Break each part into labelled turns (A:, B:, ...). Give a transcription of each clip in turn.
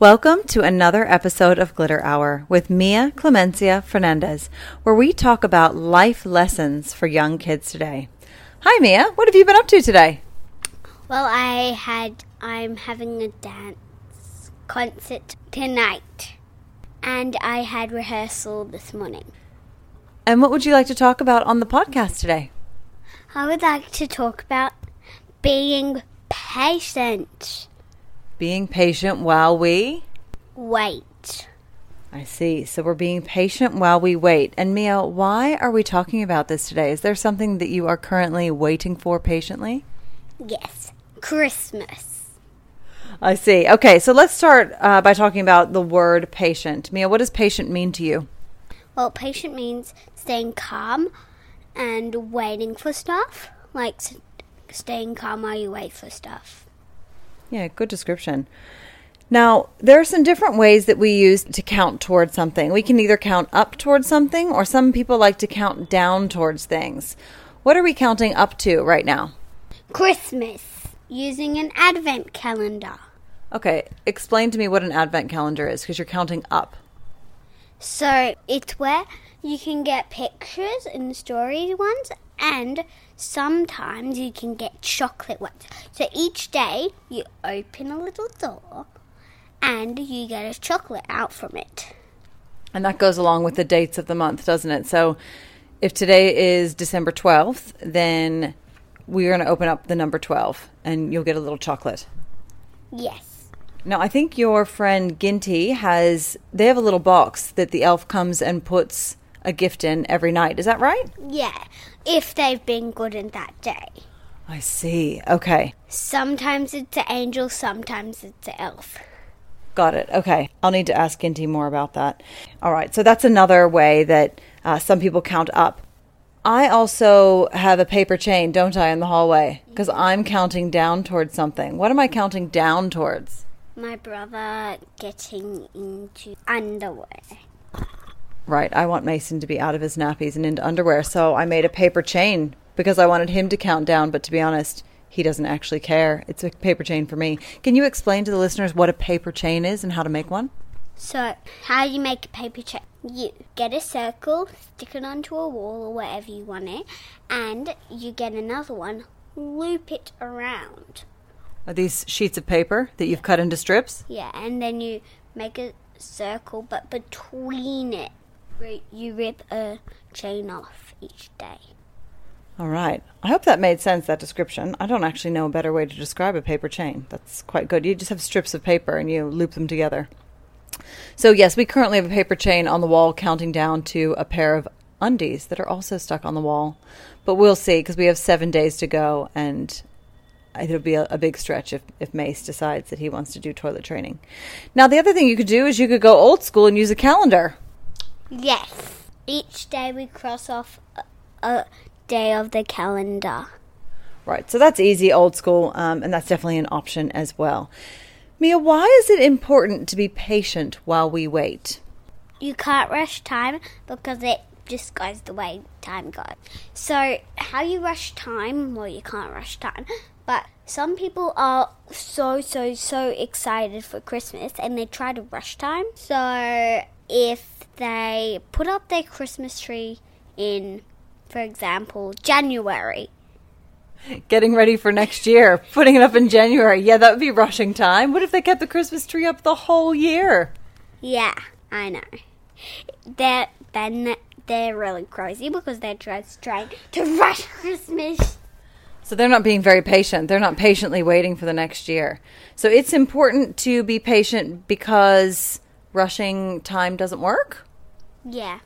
A: Welcome to another episode of Glitter Hour with Mia Clemencia Fernandez, where we talk about life lessons for young kids today. Hi, Mia. What have you been up to today?
B: Well, I had. I'm having a dance concert tonight, and I had rehearsal this morning.
A: And what would you like to talk about on the podcast today?
B: I would like to talk about being patient.
A: Being patient while we.
B: Wait.
A: I see. So we're being patient while we wait. And Mia, why are we talking about this today? Is there something that you are currently waiting for patiently?
B: Yes, Christmas.
A: I see. Okay, so let's start uh, by talking about the word patient. Mia, what does patient mean to you?
B: Well, patient means staying calm and waiting for stuff. Like staying calm while you wait for stuff.
A: Yeah, good description. Now, there are some different ways that we use to count towards something. We can either count up towards something, or some people like to count down towards things. What are we counting up to right now?
B: Christmas. Using an advent calendar.
A: Okay, explain to me what an advent calendar is because you're counting up.
B: So it's where you can get pictures and story ones, and sometimes you can get chocolate ones. So each day you open a little door and you get a chocolate out from it.
A: And that goes along with the dates of the month, doesn't it? So if today is December 12th, then we're going to open up the number 12 and you'll get a little chocolate.
B: Yes.
A: Now, I think your friend Ginty has, they have a little box that the elf comes and puts a gift in every night. Is that right?
B: Yeah. If they've been good in that day.
A: I see. Okay.
B: Sometimes it's an angel, sometimes it's an elf.
A: Got it. Okay. I'll need to ask Ginty more about that. All right. So that's another way that uh, some people count up. I also have a paper chain, don't I, in the hallway? Because I'm counting down towards something. What am I counting down towards?
B: My brother getting into underwear.
A: Right. I want Mason to be out of his nappies and into underwear. So I made a paper chain because I wanted him to count down. But to be honest, he doesn't actually care. It's a paper chain for me. Can you explain to the listeners what a paper chain is and how to make one?
B: So, how do you make a paper chain? You get a circle, stick it onto a wall or wherever you want it, and you get another one, loop it around.
A: Are these sheets of paper that you've cut into strips?
B: Yeah, and then you make a circle, but between it, you rip a chain off each day.
A: All right. I hope that made sense, that description. I don't actually know a better way to describe a paper chain. That's quite good. You just have strips of paper and you loop them together. So, yes, we currently have a paper chain on the wall counting down to a pair of undies that are also stuck on the wall. But we'll see because we have seven days to go and it'll be a, a big stretch if, if Mace decides that he wants to do toilet training. Now, the other thing you could do is you could go old school and use a calendar.
B: Yes. Each day we cross off a, a day of the calendar.
A: Right, so that's easy, old school, um, and that's definitely an option as well. Mia, why is it important to be patient while we wait?
B: you can't rush time because it just goes the way time goes. So, how you rush time? Well, you can't rush time. But some people are so, so, so excited for Christmas and they try to rush time. So, if they put up their Christmas tree in, for example, January,
A: Getting ready for next year, putting it up in January. Yeah, that would be rushing time. What if they kept the Christmas tree up the whole year?
B: yeah, I know. They're, then they're really crazy because they're just trying to rush Christmas.
A: So they're not being very patient. They're not patiently waiting for the next year. So it's important to be patient because rushing time doesn't work.
B: Yeah.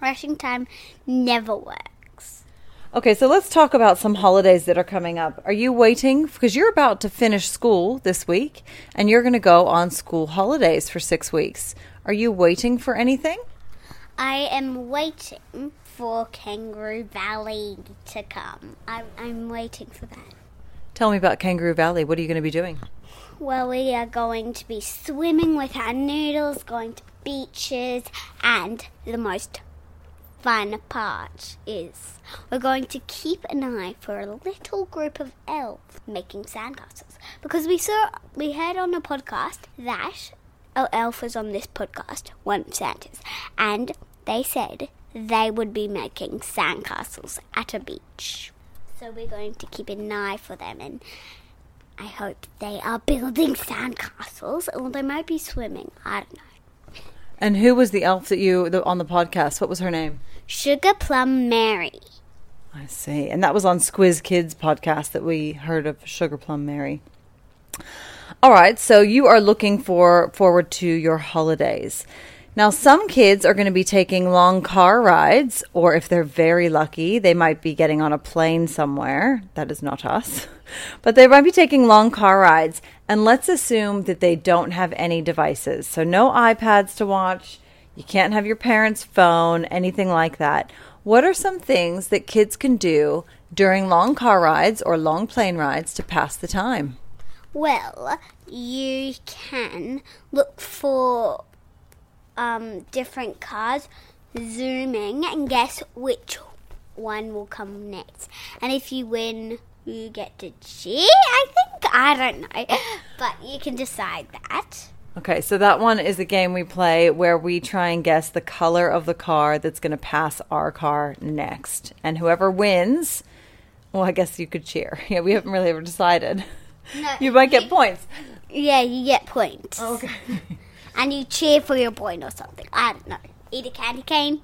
B: Rushing time never works.
A: Okay, so let's talk about some holidays that are coming up. Are you waiting? Because you're about to finish school this week and you're going to go on school holidays for six weeks. Are you waiting for anything?
B: I am waiting for Kangaroo Valley to come. I'm, I'm waiting for that.
A: Tell me about Kangaroo Valley. What are you going to be doing?
B: Well, we are going to be swimming with our noodles, going to beaches, and the most fun part is we're going to keep an eye for a little group of elves making sandcastles because we saw we heard on a podcast that oh, elf was on this podcast, one Santa's, and they said they would be making sandcastles at a beach. So we're going to keep an eye for them and I hope they are building sandcastles or they might be swimming. I don't know.
A: And who was the elf that you the, on the podcast? What was her name?
B: Sugar Plum Mary.
A: I see. And that was on Squiz Kids podcast that we heard of Sugar Plum Mary. All right, so you are looking for forward to your holidays. Now, some kids are going to be taking long car rides, or if they're very lucky, they might be getting on a plane somewhere. That is not us. But they might be taking long car rides. And let's assume that they don't have any devices. So, no iPads to watch. You can't have your parents' phone, anything like that. What are some things that kids can do during long car rides or long plane rides to pass the time?
B: Well, you can look for um, different cars zooming and guess which one will come next. And if you win, you get to cheer. I think I don't know, but you can decide that.
A: Okay, so that one is a game we play where we try and guess the color of the car that's going to pass our car next. And whoever wins, well, I guess you could cheer. Yeah, we haven't really ever decided.
B: No,
A: You might get points.
B: Yeah, you get points.
A: Okay.
B: And you cheer for your point or something. I don't know. Eat a candy cane.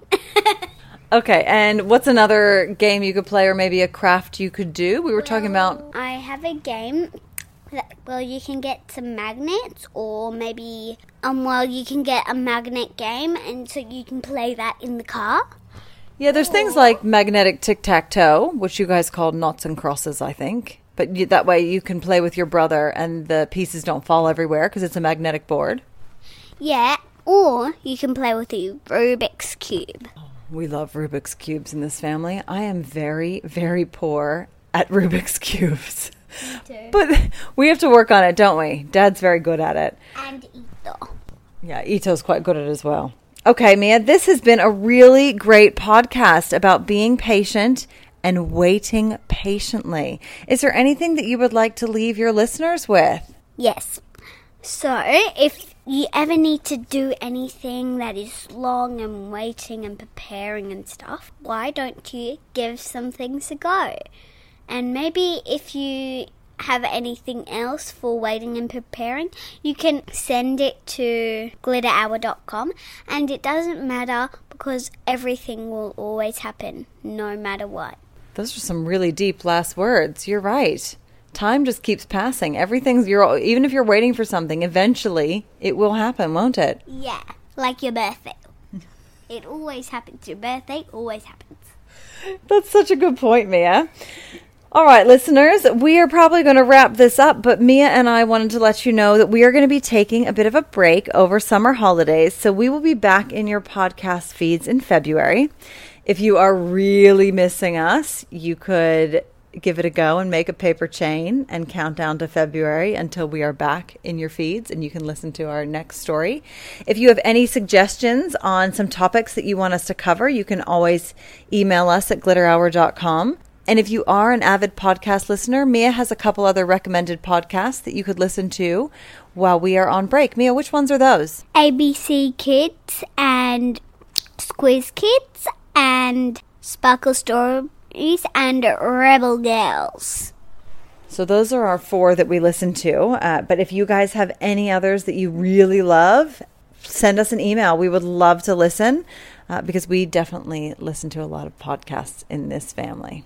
A: Okay, and what's another game you could play or maybe a craft you could do? We were talking about
B: I have a game that well you can get some magnets or maybe um well you can get a magnet game and so you can play that in the car.
A: Yeah, there's things like magnetic tic tac toe, which you guys call noughts and crosses, I think. But you, that way you can play with your brother and the pieces don't fall everywhere because it's a magnetic board.
B: Yeah, or you can play with a Rubik's cube.
A: We love Rubik's Cubes in this family. I am very, very poor at Rubik's Cubes. But we have to work on it, don't we? Dad's very good at it.
B: And Ito.
A: Yeah, Ito's quite good at it as well. Okay, Mia, this has been a really great podcast about being patient and waiting patiently. Is there anything that you would like to leave your listeners with?
B: Yes. So, if you ever need to do anything that is long and waiting and preparing and stuff, why don't you give some things a go? And maybe if you have anything else for waiting and preparing, you can send it to glitterhour.com and it doesn't matter because everything will always happen no matter what.
A: Those are some really deep last words. You're right. Time just keeps passing. Everything's you're even if you're waiting for something, eventually it will happen, won't it?
B: Yeah, like your birthday. It always happens. Your birthday always happens.
A: That's such a good point, Mia. All right, listeners, we are probably going to wrap this up, but Mia and I wanted to let you know that we are going to be taking a bit of a break over summer holidays. So we will be back in your podcast feeds in February. If you are really missing us, you could give it a go and make a paper chain and count down to February until we are back in your feeds and you can listen to our next story. If you have any suggestions on some topics that you want us to cover, you can always email us at glitterhour.com. And if you are an avid podcast listener, Mia has a couple other recommended podcasts that you could listen to while we are on break. Mia, which ones are those?
B: ABC Kids and Squiz Kids and Sparkle Stories and Rebel Girls.
A: So those are our four that we listen to. Uh, but if you guys have any others that you really love, send us an email. We would love to listen uh, because we definitely listen to a lot of podcasts in this family.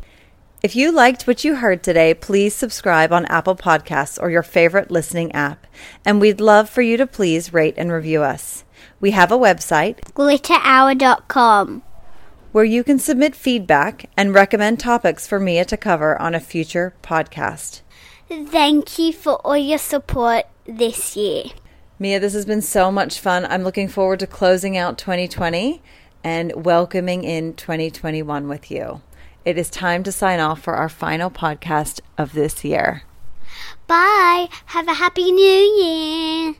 A: If you liked what you heard today, please subscribe on Apple Podcasts or your favorite listening app. And we'd love for you to please rate and review us. We have a website
B: Glitterhour.com.
A: where you can submit feedback and recommend topics for Mia to cover on a future podcast.
B: Thank you for all your support this year.
A: Mia, this has been so much fun. I'm looking forward to closing out 2020 and welcoming in 2021 with you. It is time to sign off for our final podcast of this year.
B: Bye. Have a happy new year.